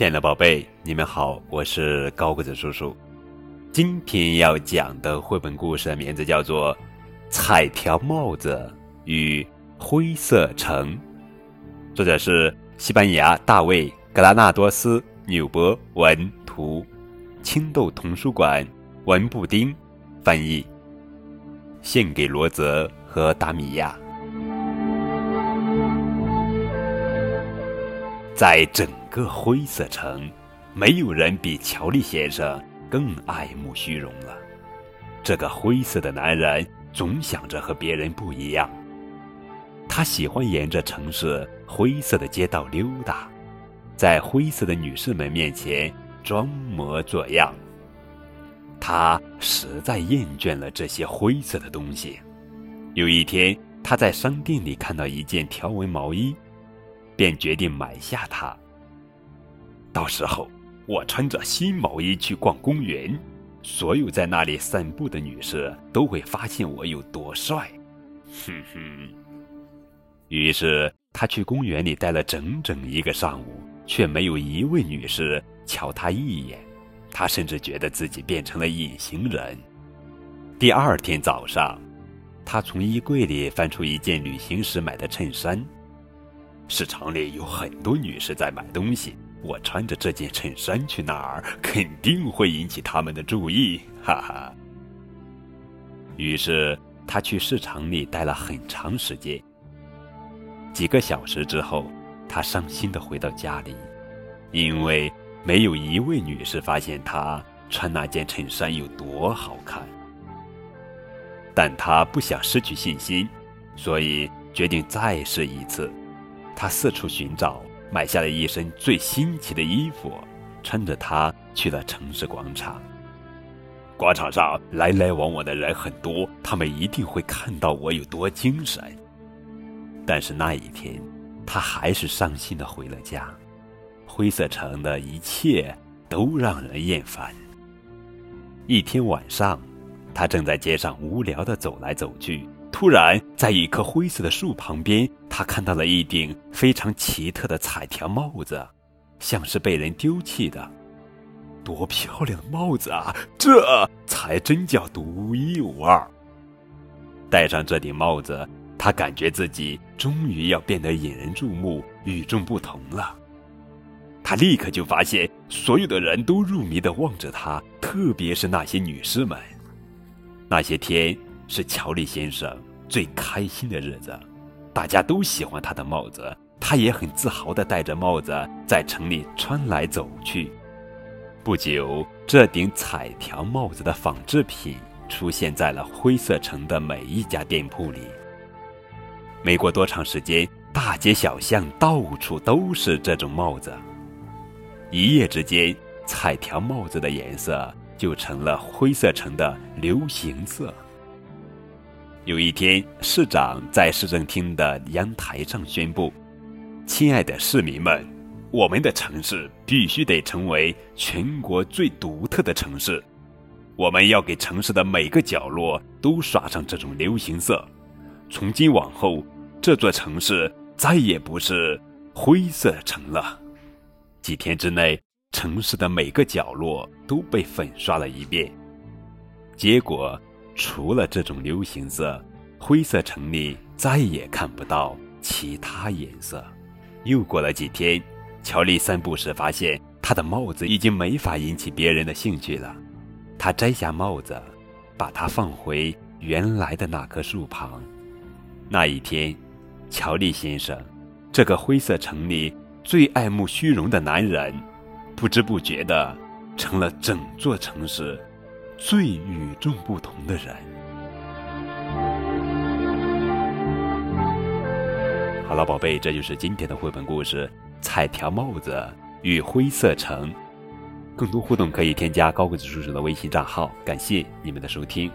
亲爱的宝贝，你们好，我是高个子叔叔。今天要讲的绘本故事的名字叫做《彩条帽子与灰色城》，作者是西班牙大卫·格拉纳多斯纽伯文图，青豆童书馆文布丁翻译，献给罗泽和达米亚。在整个灰色城，没有人比乔利先生更爱慕虚荣了。这个灰色的男人总想着和别人不一样。他喜欢沿着城市灰色的街道溜达，在灰色的女士们面前装模作样。他实在厌倦了这些灰色的东西。有一天，他在商店里看到一件条纹毛衣。便决定买下它。到时候，我穿着新毛衣去逛公园，所有在那里散步的女士都会发现我有多帅。哼哼。于是他去公园里待了整整一个上午，却没有一位女士瞧他一眼。他甚至觉得自己变成了隐形人。第二天早上，他从衣柜里翻出一件旅行时买的衬衫。市场里有很多女士在买东西，我穿着这件衬衫去那儿，肯定会引起他们的注意，哈哈。于是他去市场里待了很长时间。几个小时之后，他伤心的回到家里，因为没有一位女士发现他穿那件衬衫有多好看。但他不想失去信心，所以决定再试一次。他四处寻找，买下了一身最新奇的衣服，穿着它去了城市广场。广场上来来往往的人很多，他们一定会看到我有多精神。但是那一天，他还是伤心的回了家。灰色城的一切都让人厌烦。一天晚上，他正在街上无聊的走来走去。突然，在一棵灰色的树旁边，他看到了一顶非常奇特的彩条帽子，像是被人丢弃的。多漂亮的帽子啊！这才真叫独一无二。戴上这顶帽子，他感觉自己终于要变得引人注目、与众不同了。他立刻就发现，所有的人都入迷的望着他，特别是那些女士们。那些天是乔利先生。最开心的日子，大家都喜欢他的帽子，他也很自豪地戴着帽子在城里穿来走去。不久，这顶彩条帽子的仿制品出现在了灰色城的每一家店铺里。没过多长时间，大街小巷到处都是这种帽子。一夜之间，彩条帽子的颜色就成了灰色城的流行色。有一天，市长在市政厅的阳台上宣布：“亲爱的市民们，我们的城市必须得成为全国最独特的城市。我们要给城市的每个角落都刷上这种流行色。从今往后，这座城市再也不是灰色城了。”几天之内，城市的每个角落都被粉刷了一遍。结果。除了这种流行色，灰色城里再也看不到其他颜色。又过了几天，乔丽散步时发现他的帽子已经没法引起别人的兴趣了。他摘下帽子，把它放回原来的那棵树旁。那一天，乔丽先生，这个灰色城里最爱慕虚荣的男人，不知不觉地成了整座城市。最与众不同的人。好了，宝贝，这就是今天的绘本故事《彩条帽子与灰色城》。更多互动可以添加高个子叔叔的微信账号。感谢你们的收听。